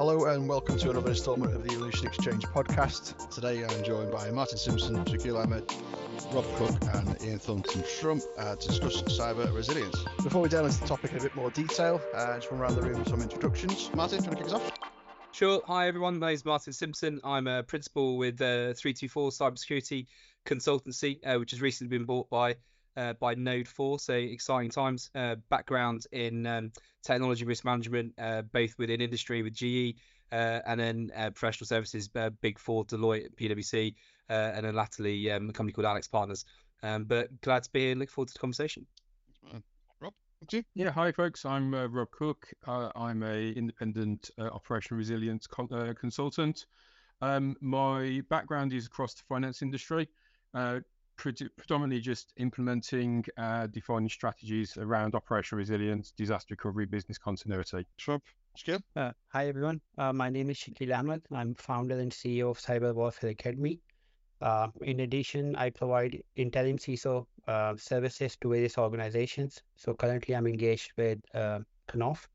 Hello and welcome to another installment of the Evolution Exchange podcast. Today I'm joined by Martin Simpson, Shakeel Ahmed, Rob Cooke, and Ian Thornton Trump uh, to discuss cyber resilience. Before we delve into the topic in a bit more detail, uh, just want to round the room with some introductions. Martin, do you want to kick us off? Sure. Hi, everyone. My name is Martin Simpson. I'm a principal with uh, 324 Cybersecurity Consultancy, uh, which has recently been bought by uh, by Node 4. So exciting times. Uh, background in um, technology risk management, uh, both within industry with GE uh, and then uh, professional services, uh, Big Four, Deloitte, PwC, and then latterly um, a company called AlixPartners. Um, but glad to be here and look forward to the conversation. Rob, you? Yeah, hi folks. I'm Rob Cooke. I'm a independent operational resilience con- consultant. Um, my background is across the finance industry. Uh, predominantly just implementing uh, defining strategies around operational resilience, disaster recovery, business continuity. Sure. Shakeel? Uh, hi, everyone. Uh, my name is Shakeel Ahmed. I'm founder and CEO of Cyber Warfare Academy. Uh, in addition, I provide interim CISO uh, services to various organizations. So currently, I'm engaged with uh, Knauf,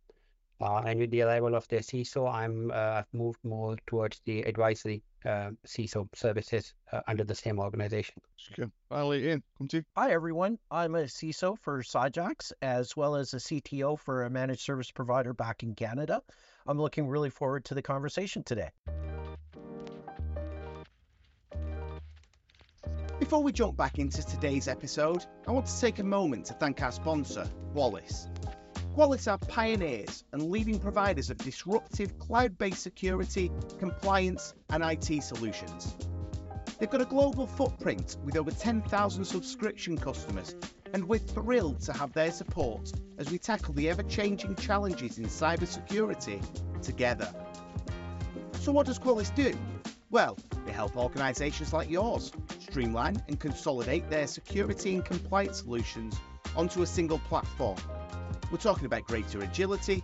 uh, and with the arrival of the CISO, I'm uh, I've moved more towards the advisory uh, CISO services uh, under the same organization. Okay. Finally, Ian, come to you. Hi, everyone. I'm a CISO for Cyjax, as well as a CTO for a managed service provider back in Canada. I'm looking really forward to the conversation today. Before we jump back into today's episode, I want to take a moment to thank our sponsor, Qualys. Qualys are pioneers and leading providers of disruptive cloud-based security, compliance and IT solutions. They've got a global footprint with over 10,000 subscription customers and we're thrilled to have their support as we tackle the ever-changing challenges in cybersecurity together. So what does Qualys do? Well, they help organisations like yours streamline and consolidate their security and compliance solutions onto a single platform we're talking about greater agility,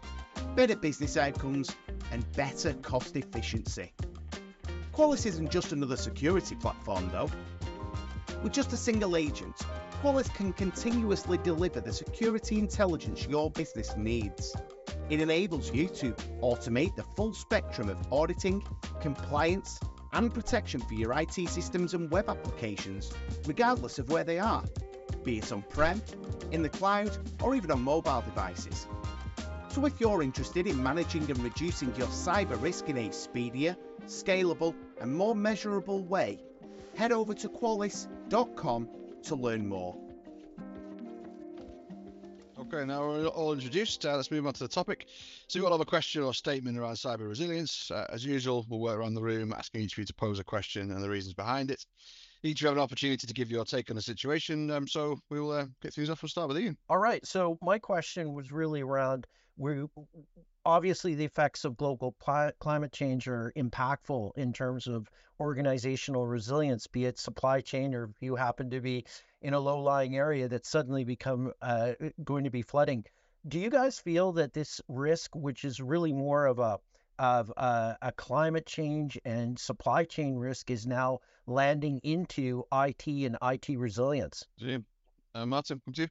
better business outcomes, and better cost efficiency. Qualys isn't just another security platform though. With just a single agent, Qualys can continuously deliver the security intelligence your business needs. It enables you to automate the full spectrum of auditing, compliance, and protection for your IT systems and web applications, regardless of where they are, be it on prem, in the cloud, or even on mobile devices. So if you're interested in managing and reducing your cyber risk in a speedier, scalable, and more measurable way, head over to qualys.com to learn more. Okay, now we're all introduced. Uh, let's move on to the topic. So, you all have a question or statement around cyber resilience. Uh, as usual, we'll work around the room asking each of you to pose a question and the reasons behind it each you have an opportunity to give your take on the situation. Um, so we'll uh, get things off. We'll start with Ian. All right. So my question was really around where obviously the effects of global pl- climate change are impactful in terms of organizational resilience, be it supply chain or if you happen to be in a low-lying area that's suddenly become uh, going to be flooding. Do you guys feel that this risk, which is really more of a of uh, a climate change and supply chain risk is now landing into IT and IT resilience. Jim, uh, Martin, come you.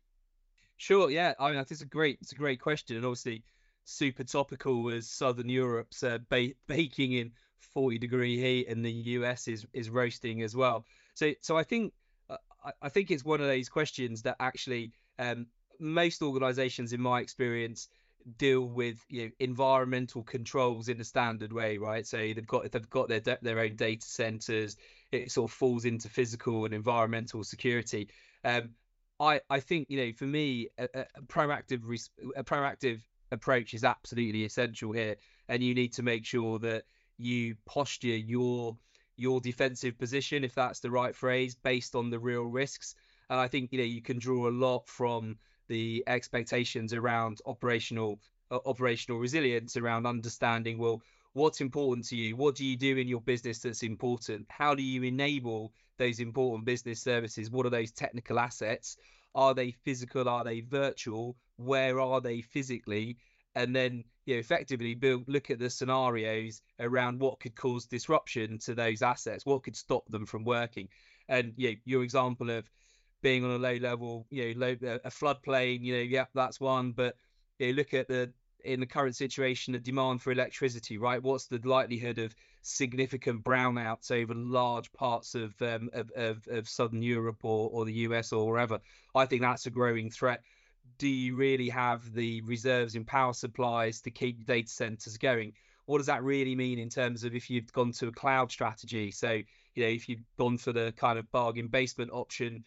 Sure. Yeah. I mean, it's a great, it's a great question, and obviously super topical as Southern Europe's uh, ba- baking in 40 degree heat, and the US is is roasting as well. So, so I think uh, I, I think it's one of those questions that actually um, most organisations, in my experience, deal with you know environmental controls in a standard way, right? So they've got they've got their their own data centers. It sort of falls into physical and environmental security. Um, I I think you know for me a, a proactive a proactive approach is absolutely essential here, and you need to make sure that you posture your your defensive position, if that's the right phrase, based on the real risks. And I think you know you can draw a lot from the expectations around operational uh, operational resilience around understanding well what's important to you? What do you do in your business that's important? How do you enable those important business services? What are those technical assets? Are they physical? Are they virtual? Where are they physically? And then you know effectively build look at the scenarios around what could cause disruption to those assets what could stop them from working. And you know, your example of being on a low level, you know, low, a floodplain, you know, yeah, that's one. But you know, look at the in the current situation, the demand for electricity, right? What's the likelihood of significant brownouts over large parts of um, of, of, of, southern Europe or, or the US or wherever? I think that's a growing threat. Do you really have the reserves in power supplies to keep data centers going? What does that really mean in terms of if you've gone to a cloud strategy? So, you know, if you've gone for the kind of bargain basement option,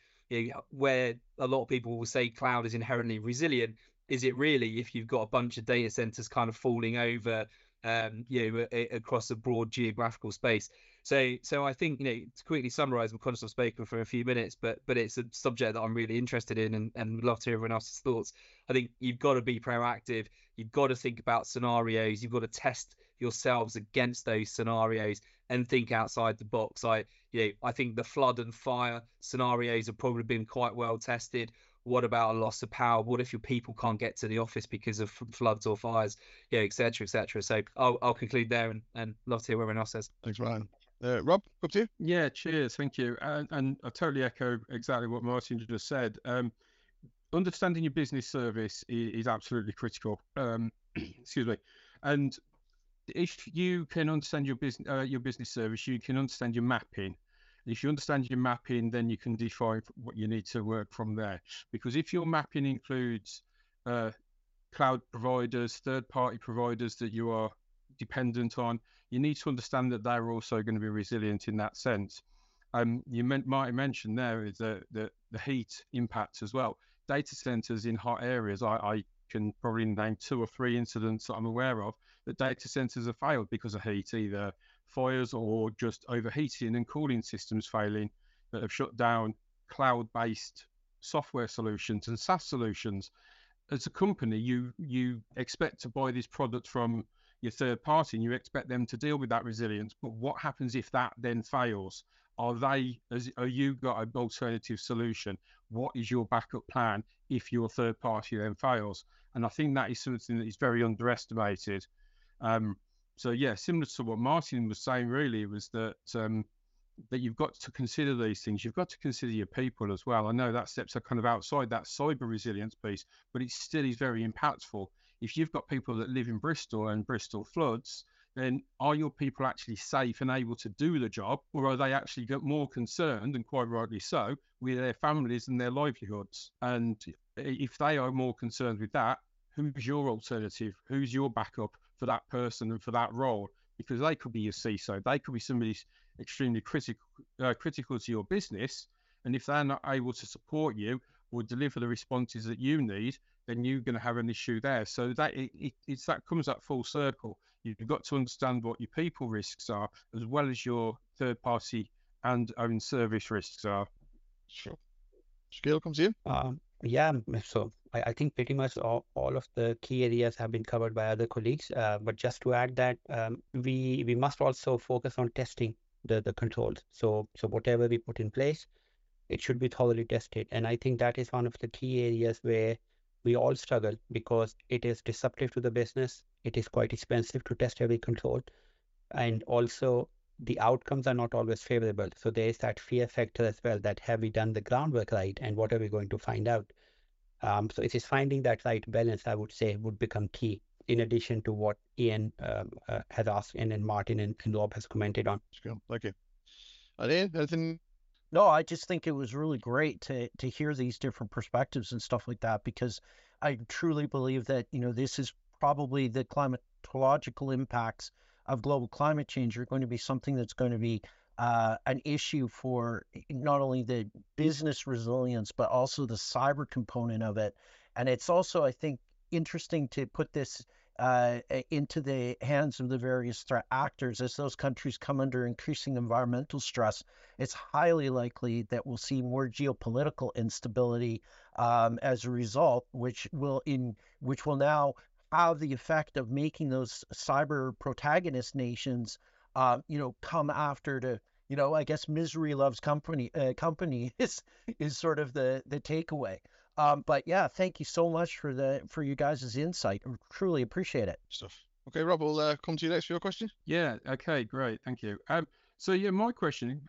where a lot of people will say cloud is inherently resilient, is it really if you've got a bunch of data centers kind of falling over um, you know, a, a, across a broad geographical space. So, so I think you know to quickly summarise, I'm conscious I've spoken for a few minutes, but but it's a subject that I'm really interested in, and and love to hear everyone else's thoughts. I think you've got to be proactive. You've got to think about scenarios. You've got to test yourselves against those scenarios and think outside the box. I, you know, I think the flood and fire scenarios have probably been quite well tested. What about a loss of power? What if your people can't get to the office because of floods or fires? Yeah, etc., etc. So I'll, I'll conclude there and, and love to hear what everyone else says. Thanks, Ryan. Uh, Rob, up to you. Yeah, cheers. Thank you. And, and I totally echo exactly what Martin just said. Um, understanding your business service is, is absolutely critical. Um, excuse me. And if you can understand your business uh, your business service, you can understand your mapping if you understand your mapping, then you can define what you need to work from there. Because if your mapping includes uh, cloud providers, third party providers that you are dependent on, you need to understand that they're also going to be resilient in that sense. Um, you meant, might mention there is the, the, the heat impacts as well. Data centers in hot areas, I, I can probably name two or three incidents that I'm aware of that data centers have failed because of heat, either fires or just overheating and cooling systems failing that have shut down cloud based software solutions and SaaS solutions. As a company, you you expect to buy this product from your third party and you expect them to deal with that resilience. But what happens if that then fails? Are they as are you got an alternative solution? What is your backup plan if your third party then fails? And I think that is something that is very underestimated. Um, so yeah, similar to what Martin was saying, really was that um, that you've got to consider these things. You've got to consider your people as well. I know that steps are kind of outside that cyber resilience piece, but it still is very impactful. If you've got people that live in Bristol and Bristol floods, then are your people actually safe and able to do the job, or are they actually more concerned, and quite rightly so, with their families and their livelihoods? And if they are more concerned with that, who's your alternative? Who's your backup? For that person and for that role because they could be your CISO, they could be somebody extremely critical uh, critical to your business, and if they're not able to support you or deliver the responses that you need, then you're going to have an issue there. So that it, it, it's that comes at full circle. You've got to understand what your people risks are as well as your third party and own service risks are. Sure. Shakeel comes in. Um, yeah, so I, I think pretty much all, all of the key areas have been covered by other colleagues. Uh, but just to add that um, we we must also focus on testing the, the controls. So so whatever we put in place, it should be thoroughly tested. And I think that is one of the key areas where we all struggle because it is disruptive to the business. It is quite expensive to test every control. And also the outcomes are not always favorable. So there is that fear factor as well that have we done the groundwork right and what are we going to find out? Um, so it is finding that right balance, I would say, would become key in addition to what Ian um, uh, has asked and, then Martin and, and Rob has commented on. Thank you. And Ian, anything? No, I just think it was really great to to hear these different perspectives and stuff like that because I truly believe that you know this is probably the climatological impacts of global climate change are going to be something that's going to be uh, an issue for not only the business resilience but also the cyber component of it. And it's also, I think, interesting to put this uh, into the hands of the various threat actors as those countries come under increasing environmental stress. It's highly likely that we'll see more geopolitical instability um, as a result, which will in which will now have the effect of making those cyber protagonist nations uh, you know, come after to, you know, I guess misery loves company. Uh, company is is sort of the the takeaway. Um, but yeah, thank you so much for the for you guys' insight. I truly appreciate it. Stuff. Okay, Rob, we'll uh, come to you next for your question. Yeah. Okay. Great. Thank you. Um. So yeah, my question,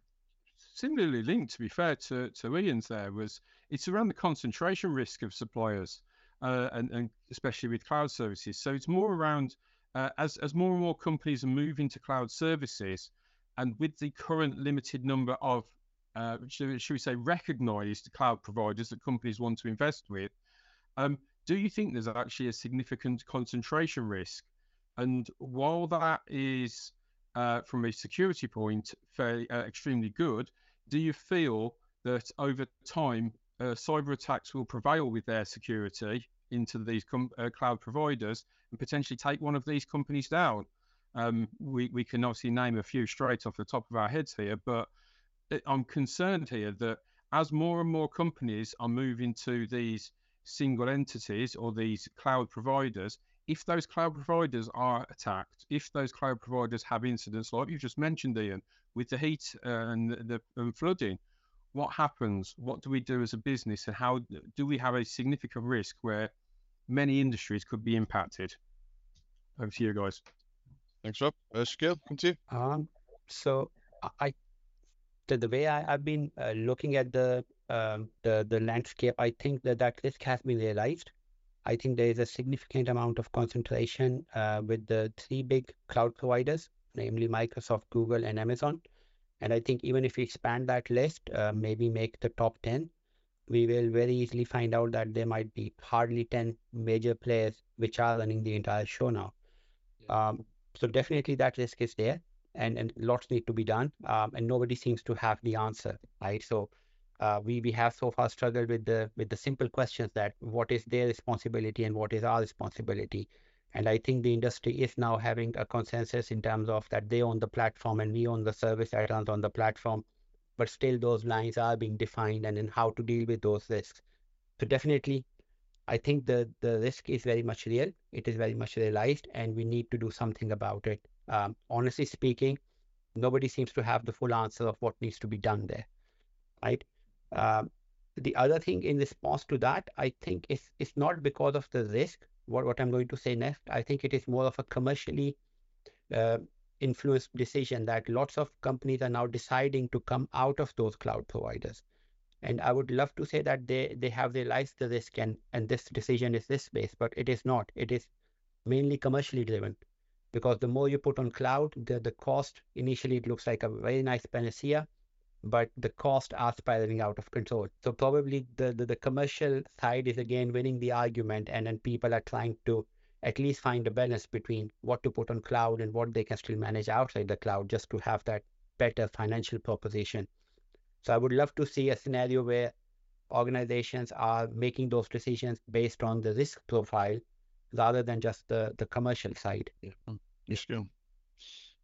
similarly linked, to be fair to to Ian's, there was it's around the concentration risk of suppliers. uh, and, and, especially with cloud services. So it's more around uh, as as more and more companies are moving to cloud services, and with the current limited number of uh, should, should, we say recognized cloud providers that companies want to invest with, um, do you think there's actually a significant concentration risk? And while that is uh, from a security point fairly uh, extremely good, do you feel that over time uh, cyber attacks will prevail with their security into these com- uh, cloud providers and potentially take one of these companies down? Um, we, we can obviously name a few straight off the top of our heads here, but I'm concerned here that as more and more companies are moving to these single entities or these cloud providers, if those cloud providers are attacked, if those cloud providers have incidents like you just mentioned, Ian, with the heat uh, and the, the flooding, what happens? What do we do as a business, and how do we have a significant risk where many industries could be impacted? Over to you guys. Thanks, Rob. Uh, Shakeel, come to you. Um, so I, the, the way I, have been uh, looking at the um, the the landscape, I think that that risk has been realized. I think there is a significant amount of concentration uh, with the three big cloud providers, namely Microsoft, Google, and Amazon. And I think even if we expand that list, uh, maybe make the top 10, we will very easily find out that there might be hardly 10 major players which are running the entire show now. Yeah. Um, so definitely that risk is there and, and lots need to be done. Um, and nobody seems to have the answer, right? So uh, we we have so far struggled with the with the simple questions that what is their responsibility and what is our responsibility and i think the industry is now having a consensus in terms of that they own the platform and we own the service that runs on the platform. But still those lines are being defined and in how to deal with those risks. So definitely i think the the risk is very much real. It is very much realized and we need to do something about it. Um, honestly speaking nobody seems to have the full answer of what needs to be done there right? Um, the other thing in response to that, I think it's, it's not because of the risk, what, what I'm going to say next. I think it is more of a commercially uh, influenced decision that lots of companies are now deciding to come out of those cloud providers. And I would love to say that they, they have realized the risk and, and this decision is this based, but it is not. It is mainly commercially driven because the more you put on cloud, the, the cost initially it looks like a very nice panacea but the costs are spiraling out of control. So probably the, the, the, commercial side is again winning the argument, and then people are trying to at least find a balance between what to put on cloud and what they can still manage outside the cloud just to have that better financial proposition. So I would love to see a scenario where organizations are making those decisions based on the risk profile rather than just the, the commercial side. Yeah. Hmm. Yes, go.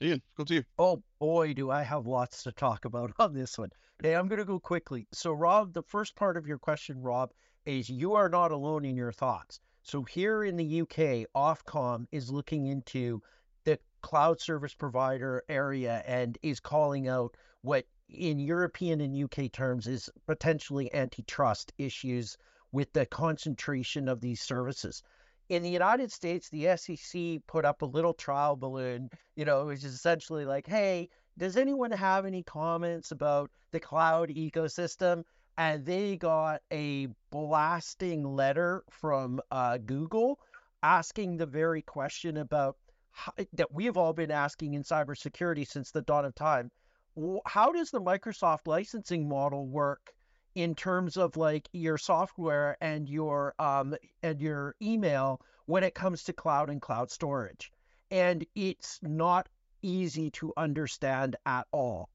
Ian, go to you. Oh boy, do I have lots to talk about on this one. Okay, I'm going to go quickly. So, Rob, the first part of your question, Rob, is you are not alone in your thoughts. So, here in the UK, Ofcom is looking into the cloud service provider area and is calling out what in European and UK terms is potentially antitrust issues with the concentration of these services in the United States, the SEC put up a little trial balloon, you know, which is essentially like, hey, does anyone have any comments about the cloud ecosystem? And they got a blasting letter from uh, Google asking the very question about how, that we've all been asking in cybersecurity since the dawn of time. How does the Microsoft licensing model work in terms of like your software and your um and your email when it comes to cloud and cloud storage. And it's not easy to understand at all.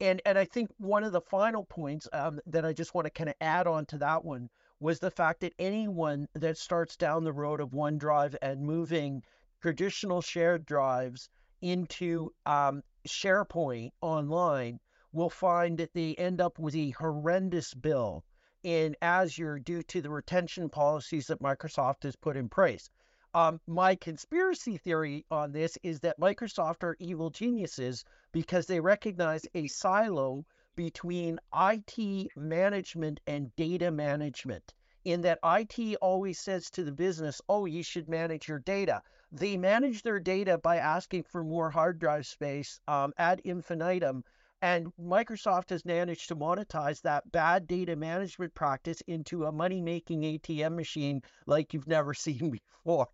And and I think one of the final points um, that I just want to kind of add on to that one was the fact that anyone that starts down the road of OneDrive and moving traditional shared drives into um, SharePoint online will find that they end up with a horrendous bill in Azure due to the retention policies that Microsoft has put in place. Um, my conspiracy theory on this is that Microsoft are evil geniuses because they recognize a silo between IT management and data management. In that IT always says to the business, oh, you should manage your data. They manage their data by asking for more hard drive space um, ad infinitum And Microsoft has managed to monetize that bad data management practice into a money making ATM machine like you've never seen before.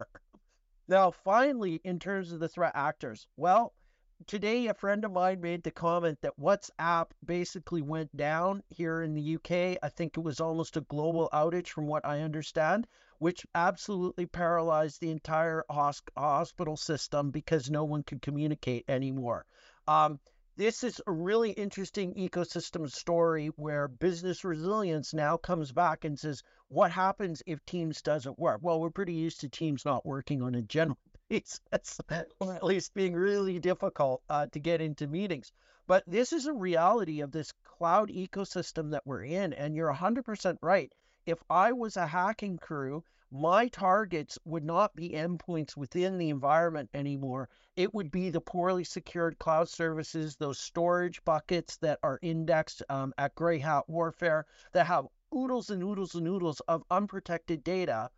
now, finally, in terms of the threat actors, well, today a friend of mine made the comment that WhatsApp basically went down here in the UK. I think it was almost a global outage from what I understand, which absolutely paralyzed the entire hospital system because no one could communicate anymore. Um, this is a really interesting ecosystem story where business resilience now comes back and says, what happens if Teams doesn't work? Well, we're pretty used to Teams not working on a general basis, or at least being really difficult uh, to get into meetings. But this is a reality of this cloud ecosystem that we're in. And you're 100% right. If I was a hacking crew my targets would not be endpoints within the environment anymore. It would be the poorly secured cloud services, those storage buckets that are indexed um, at Grey Hat Warfare that have oodles and oodles and oodles of unprotected data.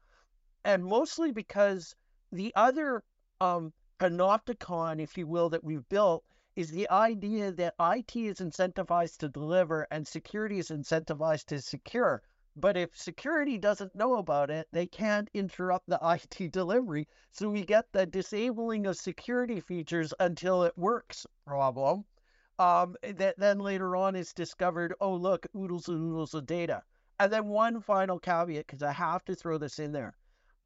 And mostly because the other um, panopticon, if you will, that we've built is the idea that IT is incentivized to deliver and security is incentivized to secure. But if security doesn't know about it, they can't interrupt the IT delivery. So we get the disabling of security features until it works problem. Um, that then later on is discovered, oh, look, oodles and oodles of data. And then one final caveat, because I have to throw this in there.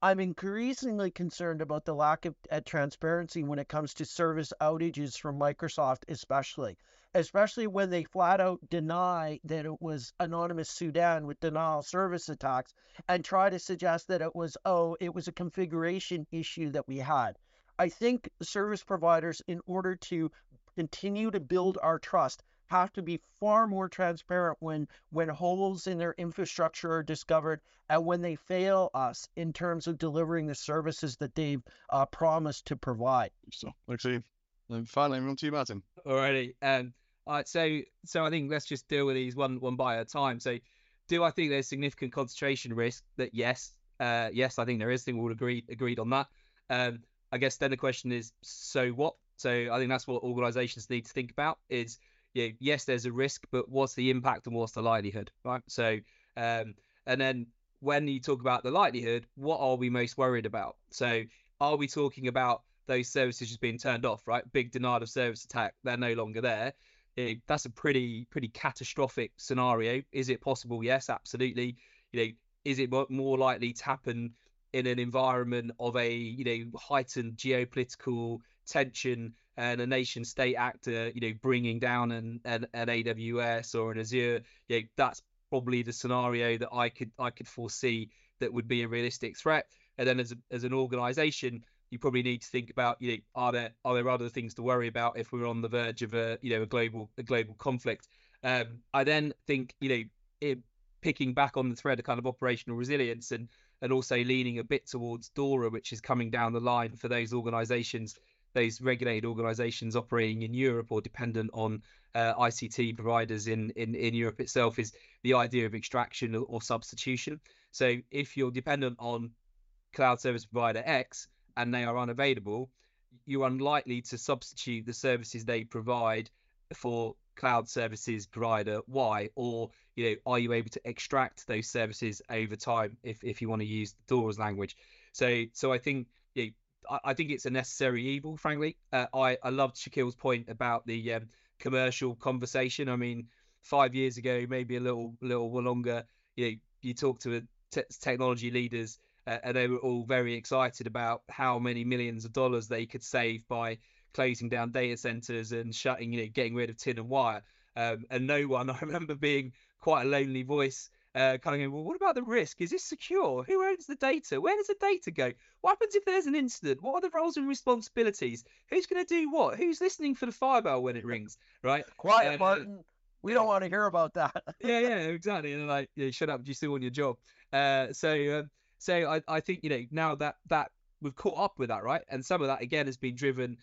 I'm increasingly concerned about the lack of uh, transparency when it comes to service outages from Microsoft, especially especially when they flat out deny that it was anonymous Sudan with denial service attacks and try to suggest that it was, oh, it was a configuration issue that we had. I think service providers, in order to continue to build our trust, have to be far more transparent when when holes in their infrastructure are discovered and when they fail us in terms of delivering the services that they've uh, promised to provide. So, actually, and finally, on to you, Martin. Alrighty. Um, all right, so so I think let's just deal with these one one by a time. So, do I think there's significant concentration risk? That yes, uh, yes, I think there is. I think we'll agree agreed on that. Um, I guess then the question is, so what? So I think that's what organisations need to think about. Is you know, yes, there's a risk, but what's the impact and what's the likelihood, right? So, um, and then when you talk about the likelihood, what are we most worried about? So, are we talking about those services just being turned off, right? Big denial of service attack, they're no longer there you know, that's a pretty pretty catastrophic scenario. Is it possible? Yes, absolutely. You know, is it more likely to happen in an environment of a you know heightened geopolitical tension and a nation state actor you know bringing down an, an, an AWS or an Azure? You know, that's probably the scenario that I could I could foresee that would be a realistic threat. And then as a, as an organization, you probably need to think about you know are there are there other things to worry about if we're on the verge of a you know a global a global conflict? Um, i then think you know it, picking back on the thread of kind of operational resilience and and also leaning a bit towards dora which is coming down the line for those organizations those regulated organizations operating in europe or dependent on uh, ict providers in, in in europe itself is the idea of extraction or, or substitution. So if you're dependent on cloud service provider x and they are unavailable, you're unlikely to substitute the services they provide for cloud services provider Y, or you know, are you able to extract those services over time if, if you want to use Dora's language? So so I think know, I, I think it's a necessary evil, frankly. Uh, I I loved Shakeel's point about the um, commercial conversation. I mean, five years ago, maybe a little little longer, you know, you talk to technology leaders uh, and they were all very excited about how many millions of dollars they could save by closing down data centers and shutting, you know, getting rid of tin and wire. Um, and no one, I remember being quite a lonely voice, uh, kind of going, well, what about the risk? Is this secure? Who owns the data? Where does the data go? What happens if there's an incident? What are the roles and responsibilities? Who's going to do what? Who's listening for the fire bell when it rings? Right? Quiet, uh, Martin. We don't want to hear about that. yeah, yeah, exactly. And like, yeah, shut up. Do you still want your job? Uh, so, um, so I, I think you know now that that we've caught up with that right, and some of that again has been driven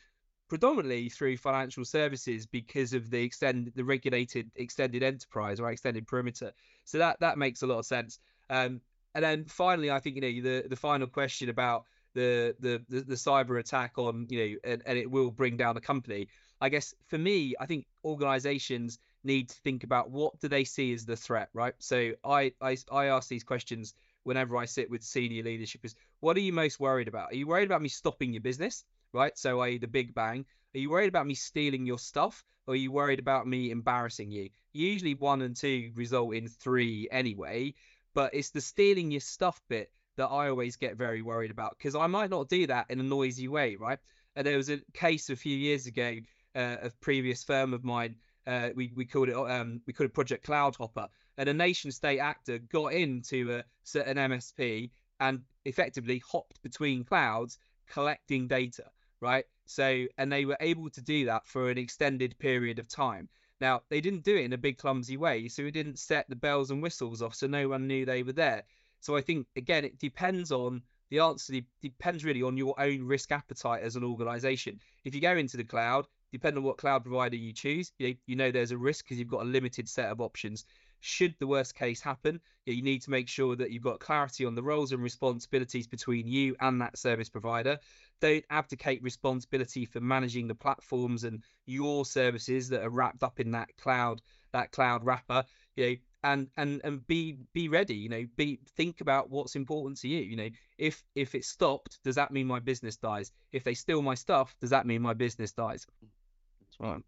predominantly through financial services because of the extended the regulated extended enterprise or extended perimeter. So that that makes a lot of sense. Um, and then finally, I think you know the the final question about the the the, the cyber attack on you know and, and it will bring down a company i guess for me i think organizations need to think about what do they see as the threat right so i i, I ask these questions whenever i sit with senior leadership is what are you most worried about? Are you worried about me stopping your business? Right? So i.e the big bang. Are you worried about me stealing your stuff? Or are you worried about me embarrassing you? Usually one and two result in three anyway but it's the stealing your stuff bit that I always get very worried about because I might not do that in a noisy way, right? And there was a case a few years ago uh, of previous firm of mine. Uh, we we called it um, we called it Project Cloudhopper, and a nation state actor got into a certain MSP and effectively hopped between clouds collecting data, right? So and they were able to do that for an extended period of time. Now they didn't do it in a big clumsy way, so it didn't set the bells and whistles off, so no one knew they were there. So I think again, it depends on the answer. Depends really on your own risk appetite as an organization. If you go into the cloud, depending on what cloud provider you choose, you, you know there's a risk because you've got a limited set of options. Should the worst case happen, you need to make sure that you've got clarity on the roles and responsibilities between you and that service provider. Don't abdicate responsibility for managing the platforms and your services that are wrapped up in that cloud, that cloud wrapper. You know, and and and be be ready you know be think about what's important to you you know if if it's stopped does that mean my business dies if they steal my stuff does that mean my business dies that's right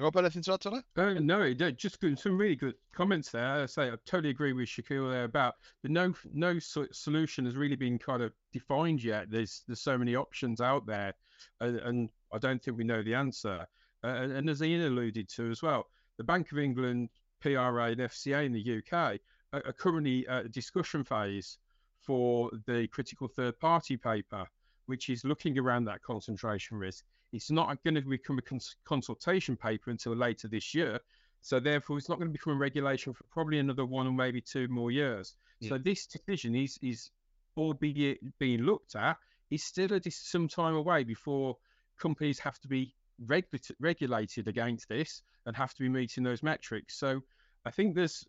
Rob, anything to add to that? Uh, no, just good, some really good comments there. I say I totally agree with Shakeel there about the no no solution has really been kind of defined yet. There's there's so many options out there, and, and I don't think we know the answer. Uh, and, and as Ian alluded to as well, the Bank of England PRA and FCA in the UK are, are currently at a discussion phase for the critical third party paper, which is looking around that concentration risk. It's not going to become a cons- consultation paper until later this year. So therefore, it's not going to become a regulation for probably another one or maybe two more years. Yeah. So this decision is is albeit being looked at, is still a, some time away before companies have to be regulated against this and have to be meeting those metrics. So I think there's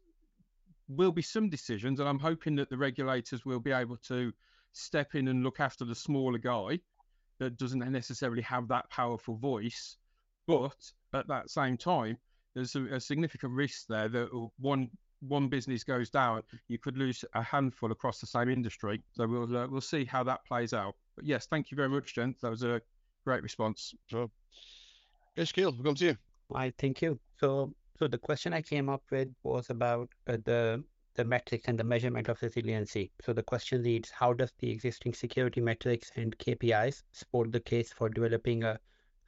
will be some decisions, and I'm hoping that the regulators will be able to step in and look after the smaller guy that doesn't necessarily have that powerful voice. But at that same time, there's a, a significant risk there that one one business goes down, you could lose a handful across the same industry. So we'll uh, we'll see how that plays out. But yes, thank you very much, Jen. That was a great response. Sure. Yes, Keel, we'll come to you. I thank you. So, so the question I came up with was about uh, the the metrics and the measurement of resiliency. So the question reads, how does the existing security metrics and KPIs support the case for developing a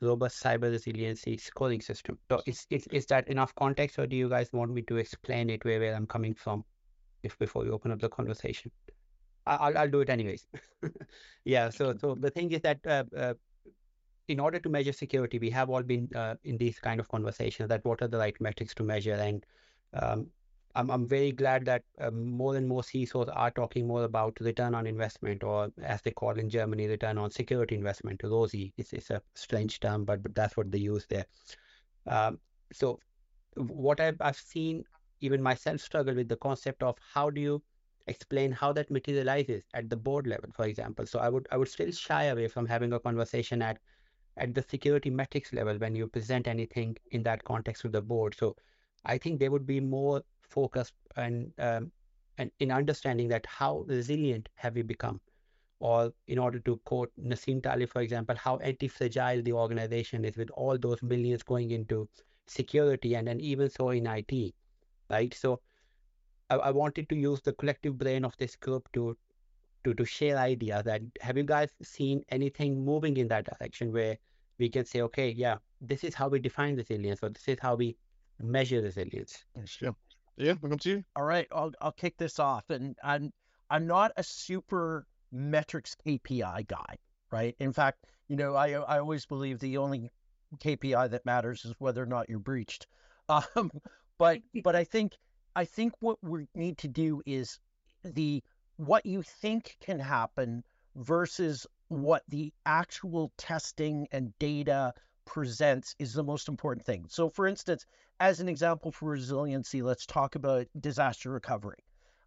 robust cyber resiliency scoring system? So is, is, is that enough context or do you guys want me to explain it where, where I'm coming from if before we open up the conversation? I'll, I'll do it anyways. yeah, so so the thing is that uh, uh, in order to measure security, we have all been uh, in these kind of conversations that what are the right metrics to measure. And um, I'm, I'm very glad that um, more and more CISOs are talking more about return on investment, or as they call in Germany, return on security investment, ROSI. It's, it's a strange term, but, but that's what they use there. Um, so, what I've, I've seen, even myself struggle with the concept of how do you explain how that materializes at the board level, for example. So I would I would still shy away from having a conversation at at the security metrics level when you present anything in that context to the board. So I think they would be more focused and um, and in understanding that how resilient have we become, or in order to quote Nassim Taleb, for example, how anti-fragile the organization is with all those millions going into security and then even so in IT, right? So I, I wanted to use the collective brain of this group to to to share ideas. That have you guys seen anything moving in that direction where we can say okay yeah this is how we define resilience or this is how we measure resilience? Yeah yeah welcome to you. All right i'll, I'll kick this off and i'm i'm not a super metrics kpi guy right? In fact you know i i always believe the only kpi that matters is whether or not you're breached. Um but but i think i think what we need to do is the what you think can happen versus what the actual testing and data presents is the most important thing. So, for instance, as an example for resiliency, let's talk about disaster recovery.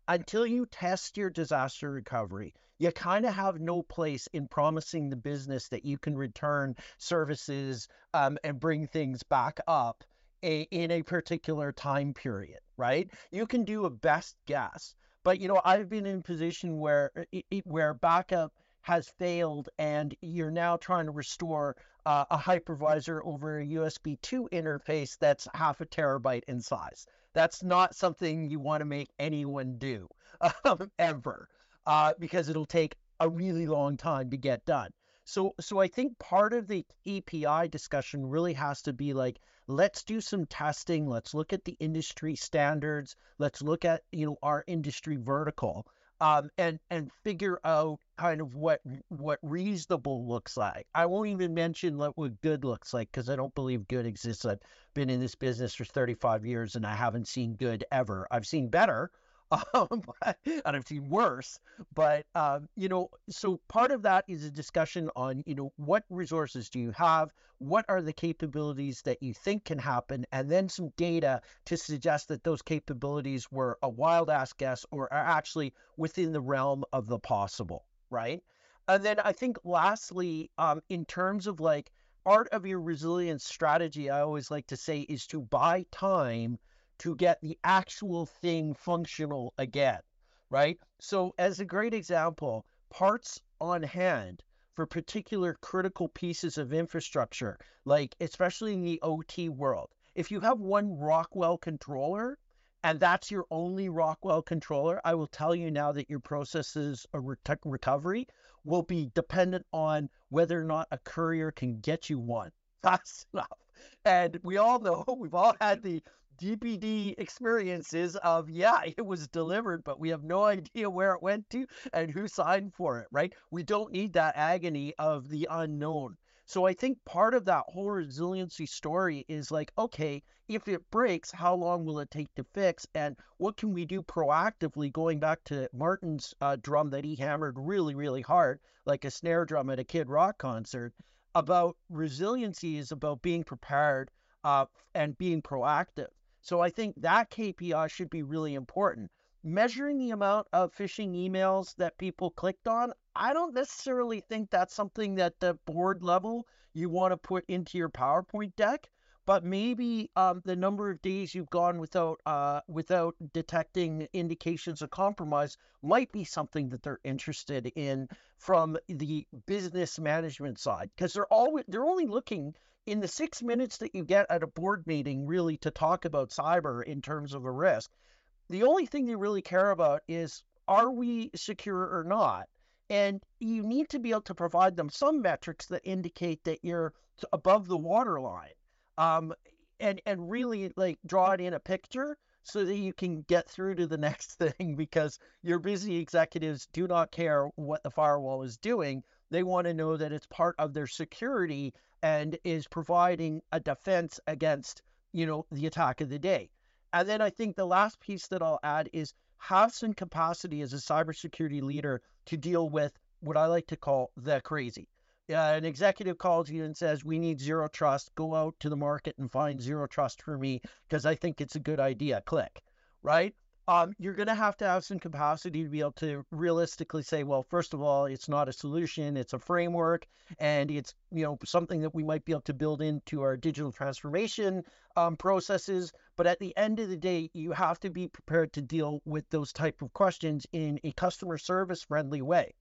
until you test your disaster recovery, you kind of have no place in promising the business that you can return services um, and bring things back up a, in a particular time period, right? You can do a best guess, but you know I've been in a position where where backup has failed and you're now trying to restore uh, a hypervisor over a USB 2 interface that's half a terabyte in size. That's not something you want to make anyone do um, ever uh, because it'll take a really long time to get done. So, so I think part of the KPI discussion really has to be like, let's do some testing. Let's look at the industry standards. Let's look at you know our industry vertical um, and and figure out kind of what what reasonable looks like. I won't even mention what good looks like because I don't believe good exists. I've been in this business for 35 years and I haven't seen good ever. I've seen better, um, and I've seen worse. But um, you know, so part of that is a discussion on you know what resources do you have, what are the capabilities that you think can happen, and then some data to suggest that those capabilities were a wild ass guess or are actually within the realm of the possible, right? And then I think lastly, um, in terms of like art of your resilience strategy, I always like to say is to buy time to get the actual thing functional again, right? So, as a great example, parts on hand for particular critical pieces of infrastructure, like especially in the OT world. If you have one Rockwell controller and that's your only Rockwell controller, I will tell you now that your processes of recovery will be dependent on whether or not a courier can get you one fast enough. And we all know, we've all had the DPD experiences of, yeah, it was delivered, but we have no idea where it went to and who signed for it, right? We don't need that agony of the unknown. So I think part of that whole resiliency story is like, okay, if it breaks, how long will it take to fix? And what can we do proactively? Going back to Martin's uh, drum that he hammered really, really hard, like a snare drum at a Kid Rock concert, about resiliency is about being prepared uh, and being proactive. So I think that KPI should be really important. Measuring the amount of phishing emails that people clicked on, I don't necessarily think that's something that the board level you want to put into your PowerPoint deck. But maybe um, the number of days you've gone without uh, without detecting indications of compromise might be something that they're interested in from the business management side because they're always they're only looking in the six minutes that you get at a board meeting, really to talk about cyber in terms of a risk, the only thing they really care about is are we secure or not? And you need to be able to provide them some metrics that indicate that you're above the waterline. Um, and and really like draw it in a picture so that you can get through to the next thing because your busy executives do not care what the firewall is doing. They want to know that it's part of their security and is providing a defense against, you know, the attack of the day. And then I think the last piece that I'll add is have some capacity as a cybersecurity leader to deal with what I like to call the crazy. Uh, an executive calls you and says, We need zero trust. Go out to the market and find zero trust for me because I think it's a good idea. Click. Right? um, you're going to have to have some capacity to be able to realistically say, well, first of all, it's not a solution, it's a framework, and it's you know something that we might be able to build into our digital transformation um, processes. But at the end of the day, you have to be prepared to deal with those type of questions in a customer service friendly way,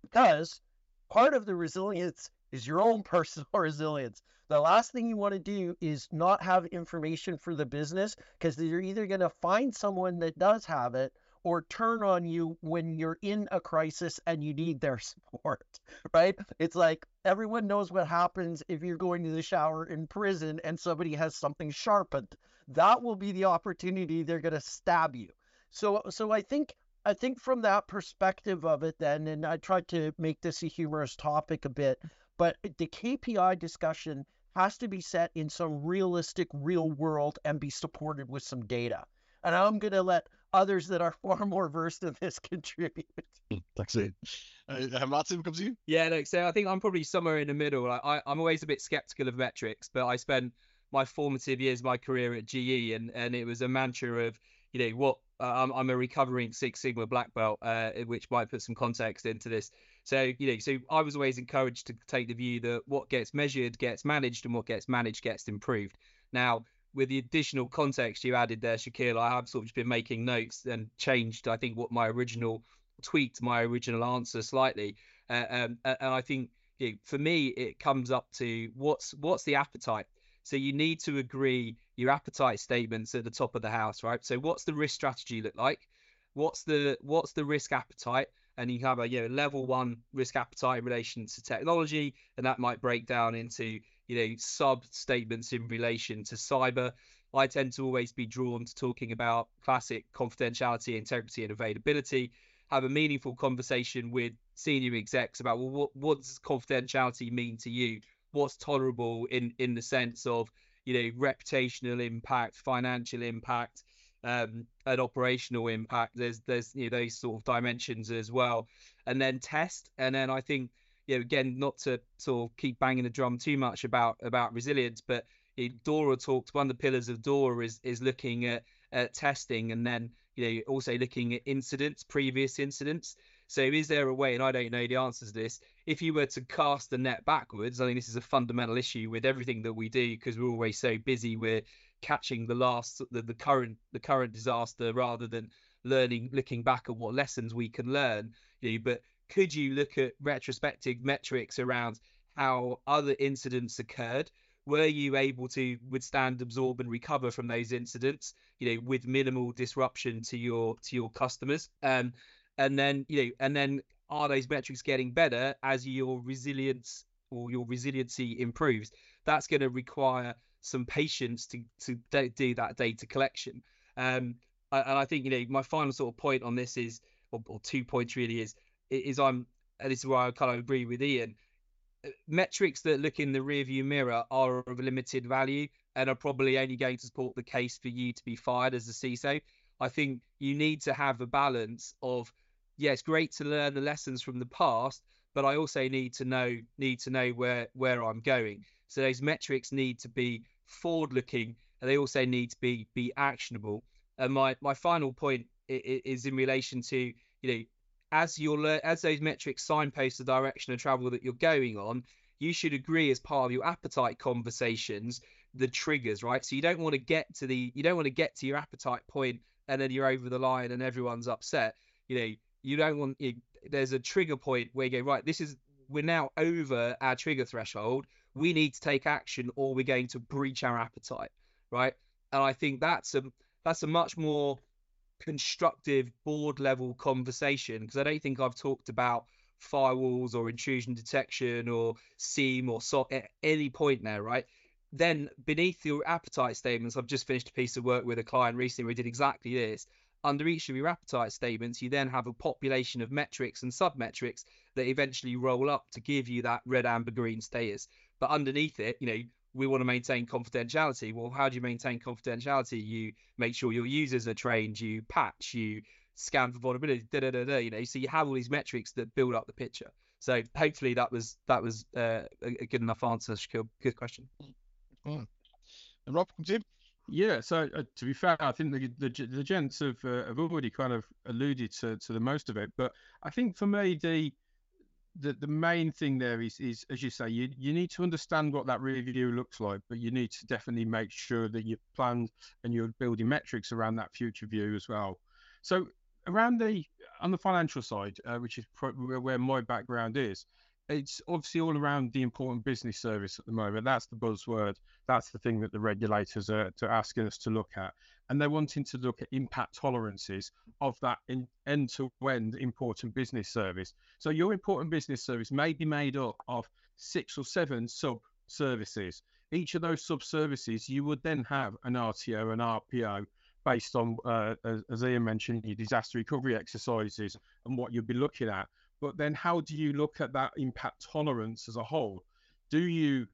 because part of the resilience is your own personal resilience. The last thing you want to do is not have information for the business because you're either going to find someone that does have it or turn on you when you're in a crisis and you need their support, right? It's like everyone knows what happens if you're going to the shower in prison and somebody has something sharpened. That will be the opportunity they're going to stab you. So so I think I think from that perspective of it then and I tried to make this a humorous topic a bit, but the KPI discussion has to be set in some realistic real world and be supported with some data. And I'm going to let others that are far more versed in this contribute. Thanks, Ian. Uh, Martin, comes to you. Yeah, look, so I think I'm probably somewhere in the middle. I, I, I'm always a bit skeptical of metrics, but I spent my formative years, my career at GE, and, and it was a mantra of, you know, what I'm, I'm a recovering Six Sigma black belt, uh, which might put some context into this. So you know, so I was always encouraged to take the view that what gets measured gets managed, and what gets managed gets improved. Now, with the additional context you added there, Shakeel, I have sort of just been making notes and changed, I think, what my original tweaked my original answer slightly. Uh, um, and I think you know, for me, it comes up to what's what's the appetite. So you need to agree your appetite statements at the top of the house, right? So what's the risk strategy look like? What's the what's the risk appetite? And you have a you know level one risk appetite in relation to technology, and that might break down into you know sub statements in relation to cyber. I tend to always be drawn to talking about classic confidentiality, integrity, and availability. Have a meaningful conversation with senior execs about well, what what does confidentiality mean to you? What's tolerable in in the sense of you know reputational impact, financial impact, um, and operational impact. There's there's you know those sort of dimensions as well, and then test, and then I think you know, again, not to sort of keep banging the drum too much about about resilience, but Dora talked. One of the pillars of Dora is is looking at, at testing, and then you know also looking at incidents, previous incidents. So is there a way, and I don't know the answers to this, if you were to cast the net backwards, I think this is a fundamental issue with everything that we do because we're always so busy we're catching the last the, the current the current disaster rather than learning looking back at what lessons we can learn. You know, but could you look at retrospective metrics around how other incidents occurred? Were you able to withstand, absorb, and recover from those incidents? You know, with minimal disruption to your to your customers. Um, and then you know, and then are those metrics getting better as your resilience or your resiliency improves? That's going to require some patience to to do that data collection. Um, and I think you know my final sort of point on this is, or, or two points really is is I'm and this is where I kind of agree with Ian. Uh, metrics that look in the rearview mirror are of limited value and are probably only going to support the case for you to be fired as a CISO. I think you need to have a balance of yeah, it's great to learn the lessons from the past, but I also need to know need to know where where I'm going. So those metrics need to be forward looking and they also need to be be actionable. And my my final point is in relation to you know as you're as those metrics signpost the direction of travel that you're going on, you should agree as part of your appetite conversations the triggers, right? So you don't want to get to the you don't want to get to your appetite point and then you're over the line and everyone's upset. You know, you don't want there's a trigger point where you go right. This is we're now over our trigger threshold. We need to take action or we're going to breach our appetite, right? And I think that's a that's a much more constructive board level conversation because I don't think I've talked about firewalls or intrusion detection or SIEM or SOC at any point there, right? Then beneath your appetite statements, I've just finished a piece of work with a client recently we did exactly this. Under each of your appetite statements, you then have a population of metrics and sub metrics that eventually roll up to give you that red, amber, green status. But underneath it, you know, we want to maintain confidentiality. Well, how do you maintain confidentiality? You make sure your users are trained, you patch, you scan for vulnerability, da da da da. You know, so you have all these metrics that build up the picture. So hopefully that was that was uh, a good enough answer. Good question. And Rob, you. Yeah, so uh, to be fair, I think the the, the gents have uh, have already kind of alluded to, to the most of it. But I think for me, the the, the main thing there is, is as you say, you, you need to understand what that review looks like, but you need to definitely make sure that you've planned and you're building metrics around that future view as well. So around the on the financial side, uh, which is pro- where my background is, it's obviously all around the important business service at the moment. That's the buzzword. That's the thing that the regulators are, asking us to look at. And they're wanting to look at impact tolerances of that end to end important business service. So your important business service may be made up of six or seven sub services. Each of those sub services, you would then have an RTO, an RPO, based on, uh, as Ian mentioned, your disaster recovery exercises and what you'd be looking at. But then how do you look at that impact tolerance as a whole? Do you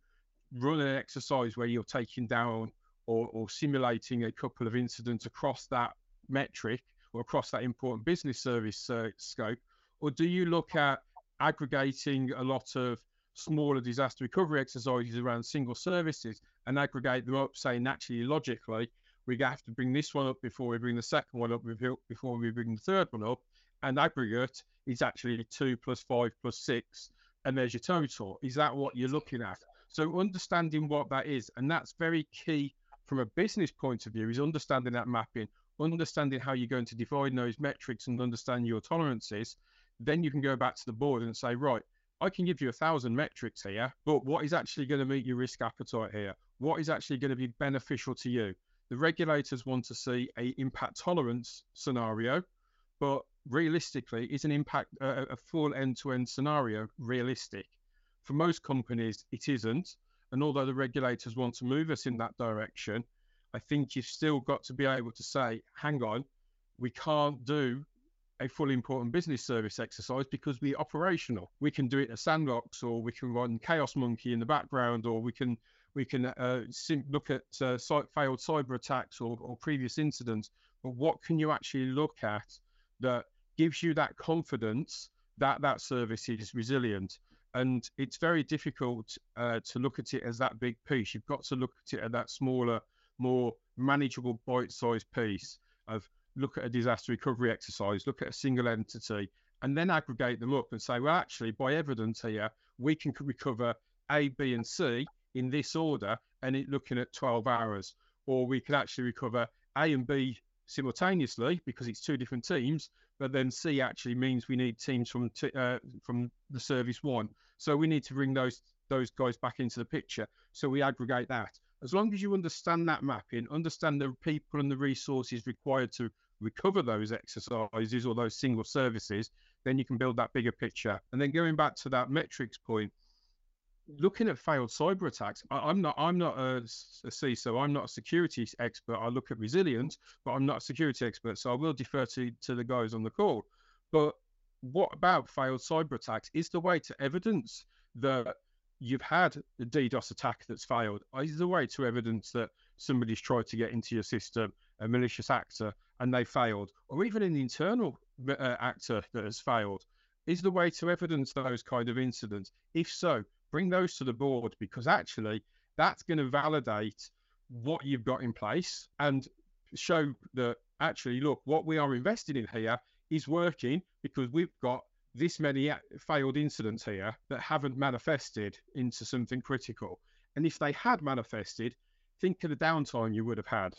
run an exercise where you're taking down or, or simulating a couple of incidents across that metric or across that important business service uh, scope? Or do you look at aggregating a lot of smaller disaster recovery exercises around single services and aggregate them up, say naturally, logically, we have to bring this one up before we bring the second one up before we bring the third one up. And aggregate is actually two plus five plus six, and there's your total. Is that what you're looking at? So understanding what that is, and that's very key from a business point of view, is understanding that mapping, understanding how you're going to define those metrics and understand your tolerances. Then you can go back to the board and say, right, I can give you a thousand metrics here, but what is actually going to meet your risk appetite here? What is actually going to be beneficial to you? The regulators want to see a impact tolerance scenario, but realistically, is an impact uh, a full end-to-end scenario realistic? For most companies, it isn't. And although the regulators want to move us in that direction, I think you've still got to be able to say, hang on, we can't do a fully important business service exercise because we're operational. We can do it in a sandbox, or we can run Chaos Monkey in the background, or we can we can uh, look at uh, failed cyber attacks or, or previous incidents. But what can you actually look at that gives you that confidence that that service is resilient? And it's very difficult uh, to look at it as that big piece. You've got to look at it at that smaller, more manageable, bite-sized piece of look at a disaster recovery exercise, look at a single entity, and then aggregate them up and say, well, actually, by evidence here, we can recover A, B, and C in this order, and it looking at 12 hours. Or we can actually recover A and B simultaneously because it's two different teams, but then C actually means we need teams from t- uh, from the service one. So we need to bring those those guys back into the picture. So we aggregate that. As long as you understand that mapping, understand the people and the resources required to recover those exercises or those single services, then you can build that bigger picture. And then going back to that metrics point, looking at failed cyber attacks, I, am not I'm not a, a CISO, I'm not a security expert. I look at resilience, but I'm not a security expert, so I will defer to to the guys on the call. But what about failed cyber attacks? Is the way to evidence that you've had a DDoS attack that's failed? Is the way to evidence that somebody's tried to get into your system, a malicious actor, and they failed, or even an internal uh, actor that has failed? Is the way to evidence those kind of incidents? If so, bring those to the board because actually that's going to validate what you've got in place and show that actually, look, what we are investing in here is working because we've got this many uh, failed incidents here that haven't manifested into something critical. And if they had manifested, think of the downtime you would have had.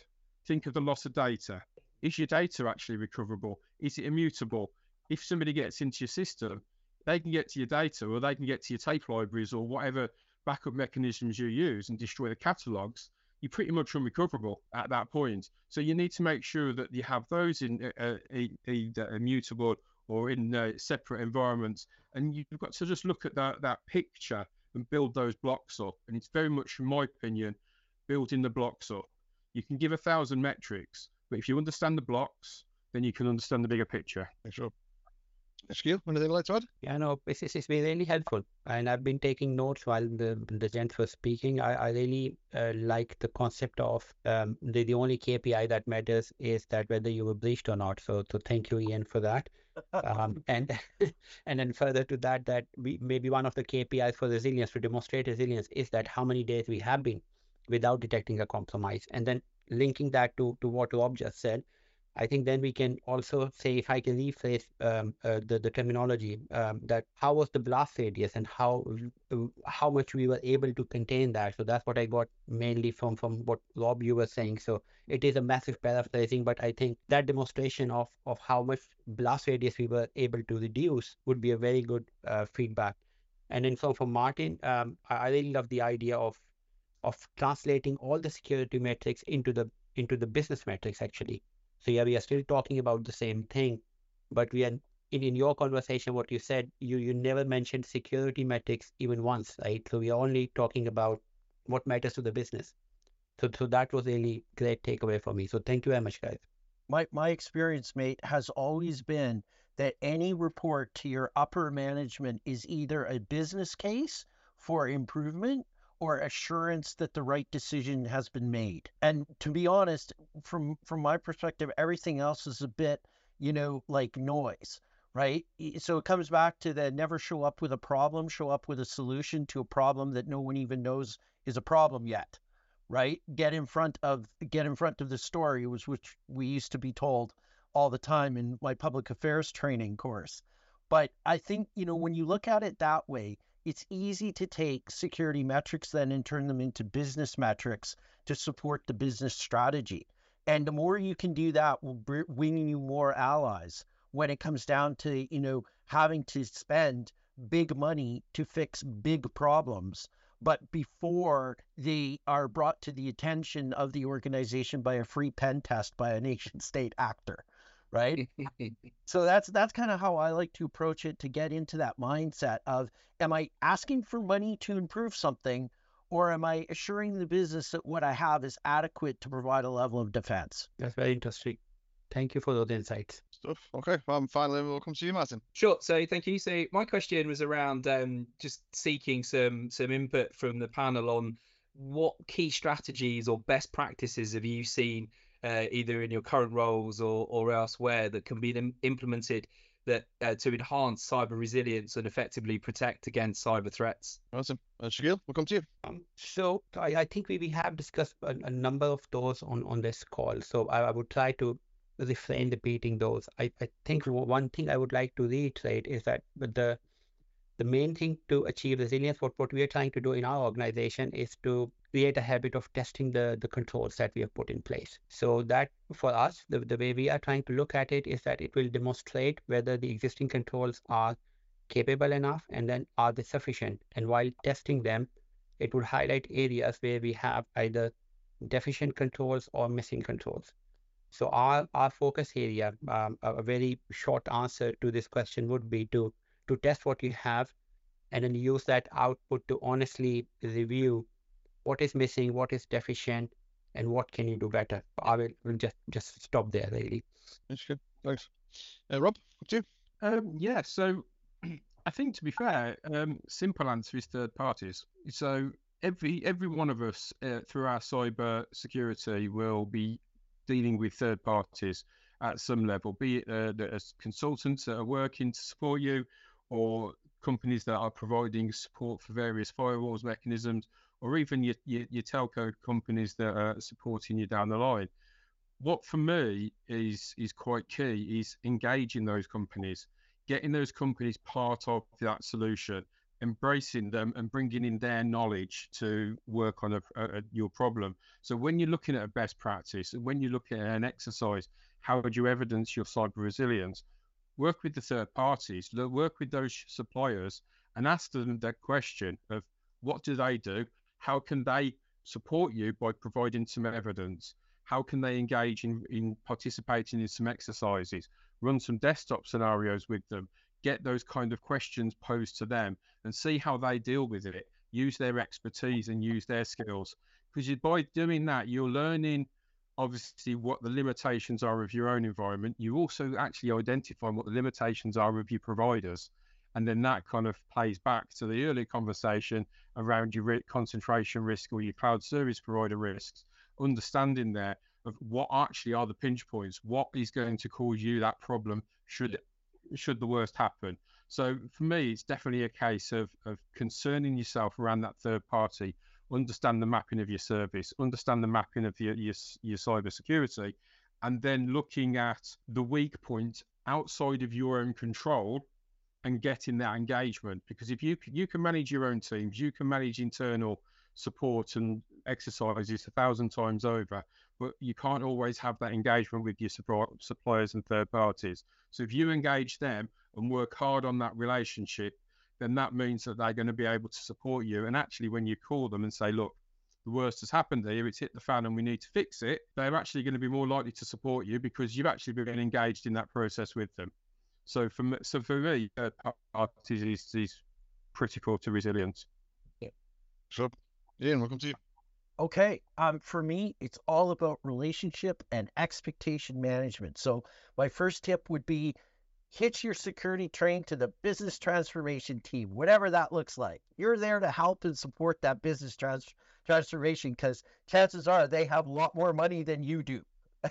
Think of the loss of data. Is your data actually recoverable? Is it immutable? If somebody gets into your system, they can get to your data or they can get to your tape libraries or whatever backup mechanisms you use and destroy the catalogs, you're pretty much unrecoverable at that point. So you need to make sure that you have those in uh, either immutable or in uh, separate environments. And you've got to just look at that, that picture and build those blocks up. And it's very much, in my opinion, building the blocks up. You can give a thousand metrics, but if you understand the blocks, then you can understand the bigger picture. Sure. Shakeel, anything like to add? Yeah, no, it's, it's been really helpful. And I've been taking notes while the the gents were speaking. I, I really uh, like the concept of um, the, the only KPI that matters is that whether you were breached or not. So, so thank you, Ian, for that. um, and and then further to that, that we maybe one of the KPIs for resilience to demonstrate resilience is that how many days we have been without detecting a compromise, and then linking that to to what Rob just said I think then we can also say, if I can rephrase um, uh, the, the terminology, um, that how was the blast radius and how how much we were able to contain that. So that's what I got mainly from from what Rob you were saying. So it is a massive paraphrasing, but I think that demonstration of of how much blast radius we were able to reduce would be a very good uh, feedback. And then from from Martin, um, I really love the idea of of translating all the security metrics into the into the business metrics actually so yeah, we are still talking about the same thing, but we are in, in your conversation, what you said, you you never mentioned security metrics even once, right? So we are only talking about what matters to the business. So so that was really great takeaway for me. So thank you very much, guys. My my experience, mate, has always been that any report to your upper management is either a business case for improvement or assurance that the right decision has been made. And to be honest, from from my perspective, everything else is a bit, you know, like noise, right? So it comes back to the never show up with a problem, show up with a solution to a problem that no one even knows is a problem yet. right? Get in front of get in front of the story, was which we used to be told all the time in my public affairs training course. But I think, you know, when you look at it that way, it's easy to take security metrics then and turn them into business metrics to support the business strategy. And the more you can do that will win you more allies when it comes down to, you know, having to spend big money to fix big problems. But before they are brought to the attention of the organization by a free pen test by a nation state actor right? so that's that's kind of how I like to approach it to get into that mindset of am I asking for money to improve something or am I assuring the business that what I have is adequate to provide a level of defense? That's very interesting. Thank you for those insights. Stuff. Okay. Um, finally, we'll come to you, Martin. Sure. So thank you. So my question was around um, just seeking some some input from the panel on what key strategies or best practices have you seen uh, either in your current roles or, or elsewhere that can be implemented that uh, to enhance cyber resilience and effectively protect against cyber threats. Awesome. Uh, Shakeel, we'll come to you. Um, so I, I, think we, we have discussed a, a, number of those on, on this call. So I, I would try to refrain repeating those. I, I think one thing I would like to reiterate is that the the main thing to achieve resilience, what, what we are trying to do in our organization is to create a habit of testing the, the controls that we have put in place. So that for us, the, the way we are trying to look at it is that it will demonstrate whether the existing controls are capable enough and then are they sufficient. And while testing them, it would highlight areas where we have either deficient controls or missing controls. So our, our focus area, um, a very short answer to this question would be to to test what you have and then use that output to honestly review what is missing, what is deficient, and what can you do better. I will, will just just stop there really. That's good. Thanks. Uh, Rob, what you? Um, yeah, so I think to be fair, um, simple answer is third parties. So every every one of us uh, through our cyber security will be dealing with third parties at some level, be it uh, as consultants that are working to support you, or companies that are providing support for various firewalls mechanisms, or even your, your, your telco companies that are supporting you down the line. What for me is is quite key is engaging those companies, getting those companies part of that solution, embracing them and bringing in their knowledge to work on a, a, your problem. So when you're looking at a best practice, and when you're looking at an exercise, how would you evidence your cyber resilience? Work with the third parties, work with those suppliers, and ask them that question of what do they do? How can they support you by providing some evidence? How can they engage in, in participating in some exercises? Run some desktop scenarios with them, get those kind of questions posed to them, and see how they deal with it. Use their expertise and use their skills. Because by doing that, you're learning obviously what the limitations are of your own environment. You also actually identify what the limitations are of your providers. And then that kind of plays back to the earlier conversation around your concentration risk or your cloud service provider risks, understanding there of what actually are the pinch points, what is going to cause you that problem should should the worst happen. So for me, it's definitely a case of, of concerning yourself around that third party, understand the mapping of your service, understand the mapping of your, your, your cyber security, and then looking at the weak point outside of your own control and getting that engagement. Because if you you can manage your own teams, you can manage internal support and exercises a thousand times over, but you can't always have that engagement with your suppliers and third parties. So if you engage them and work hard on that relationship, then that means that they're going to be able to support you. And actually, when you call them and say, look, the worst has happened here, it's hit the fan and we need to fix it, they're actually going to be more likely to support you because you've actually been engaged in that process with them. So for me, so for me, uh, parties is, is critical to resilience. Yeah. Sure. Ian, welcome to you. Okay. Um, for me, it's all about relationship and expectation management. So my first tip would be hitch your security train to the business transformation team, whatever that looks like. You're there to help and support that business trans- transformation because chances are they have a lot more money than you do.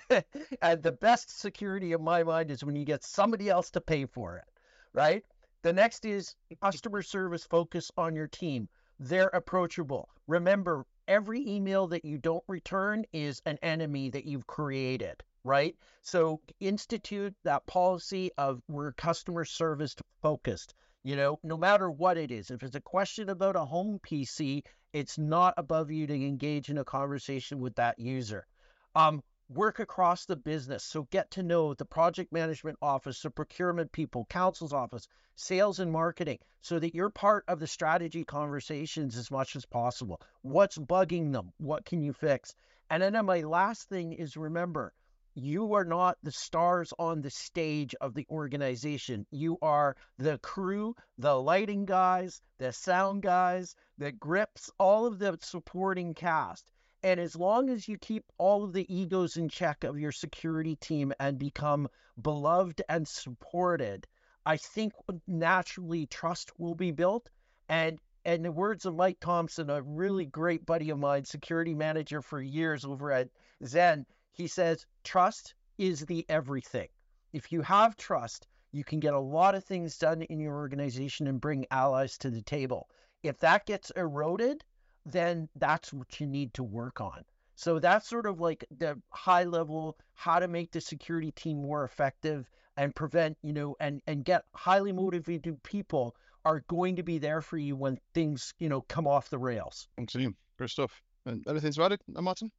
and the best security in my mind is when you get somebody else to pay for it, right? The next is customer service focus on your team. They're approachable. Remember, every email that you don't return is an enemy that you've created, right? So institute that policy of we're customer service focused. You know, no matter what it is, if it's a question about a home PC, it's not above you to engage in a conversation with that user. Um, work across the business. So get to know the project management office, the procurement people, counsel's office, sales and marketing, so that you're part of the strategy conversations as much as possible. What's bugging them? What can you fix? And then my last thing is remember, you are not the stars on the stage of the organization. You are the crew, the lighting guys, the sound guys, the grips, all of the supporting cast. And as long as you keep all of the egos in check of your security team and become beloved and supported, I think naturally trust will be built. And in the words of Mike Thompson, a really great buddy of mine, security manager for years over at Zen, he says, trust is the everything. If you have trust, you can get a lot of things done in your organization and bring allies to the table. If that gets eroded, then that's what you need to work on. So that's sort of like the high level how to make the security team more effective and prevent, you know, and and get highly motivated people are going to be there for you when things, you know, come off the rails. Excellent. Great stuff. And anything to add, Martin?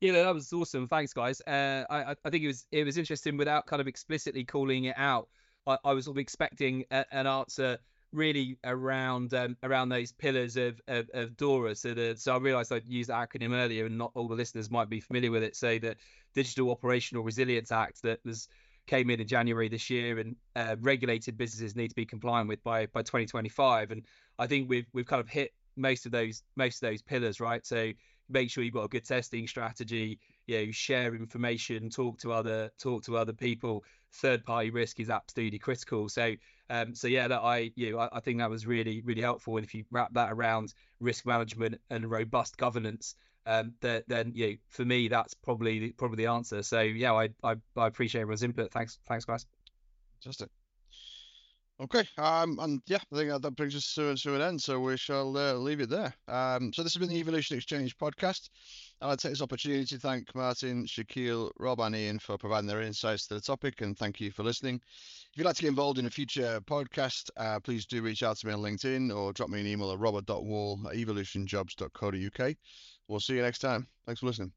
Yeah, that was awesome. Thanks, guys. Uh, I I think it was it was interesting without kind of explicitly calling it out. I, I was sort of expecting a, an answer really around um, around those pillars of, of, of DORA. So the so I realised I'd used that acronym earlier, and not all the listeners might be familiar with it. So the Digital Operational Resilience Act that was came in in January this year, and uh, regulated businesses need to be compliant with by by 2025. And I think we've we've kind of hit most of those most of those pillars, right? So make sure you've got a good testing strategy. You know, share information, talk to other talk to other people. Third party risk is absolutely critical. So um, so yeah, that I you know, I, I, think that was really really helpful. And if you wrap that around risk management and robust governance, um, that, then you know, for me that's probably probably the answer. So yeah, I I, I appreciate everyone's input. Thanks thanks guys. Fantastic. Okay, um, and yeah, I think that brings us to, to an end, so we shall uh, leave it there. Um, so this has been the Evolution Exchange podcast. I'd like to take this opportunity to thank Martin, Shakeel, Rob, and Ian for providing their insights to the topic, and thank you for listening. If you'd like to get involved in a future podcast, uh, please do reach out to me on LinkedIn or drop me an email at robert.wall at evolutionjobs.co.uk. We'll see you next time. Thanks for listening.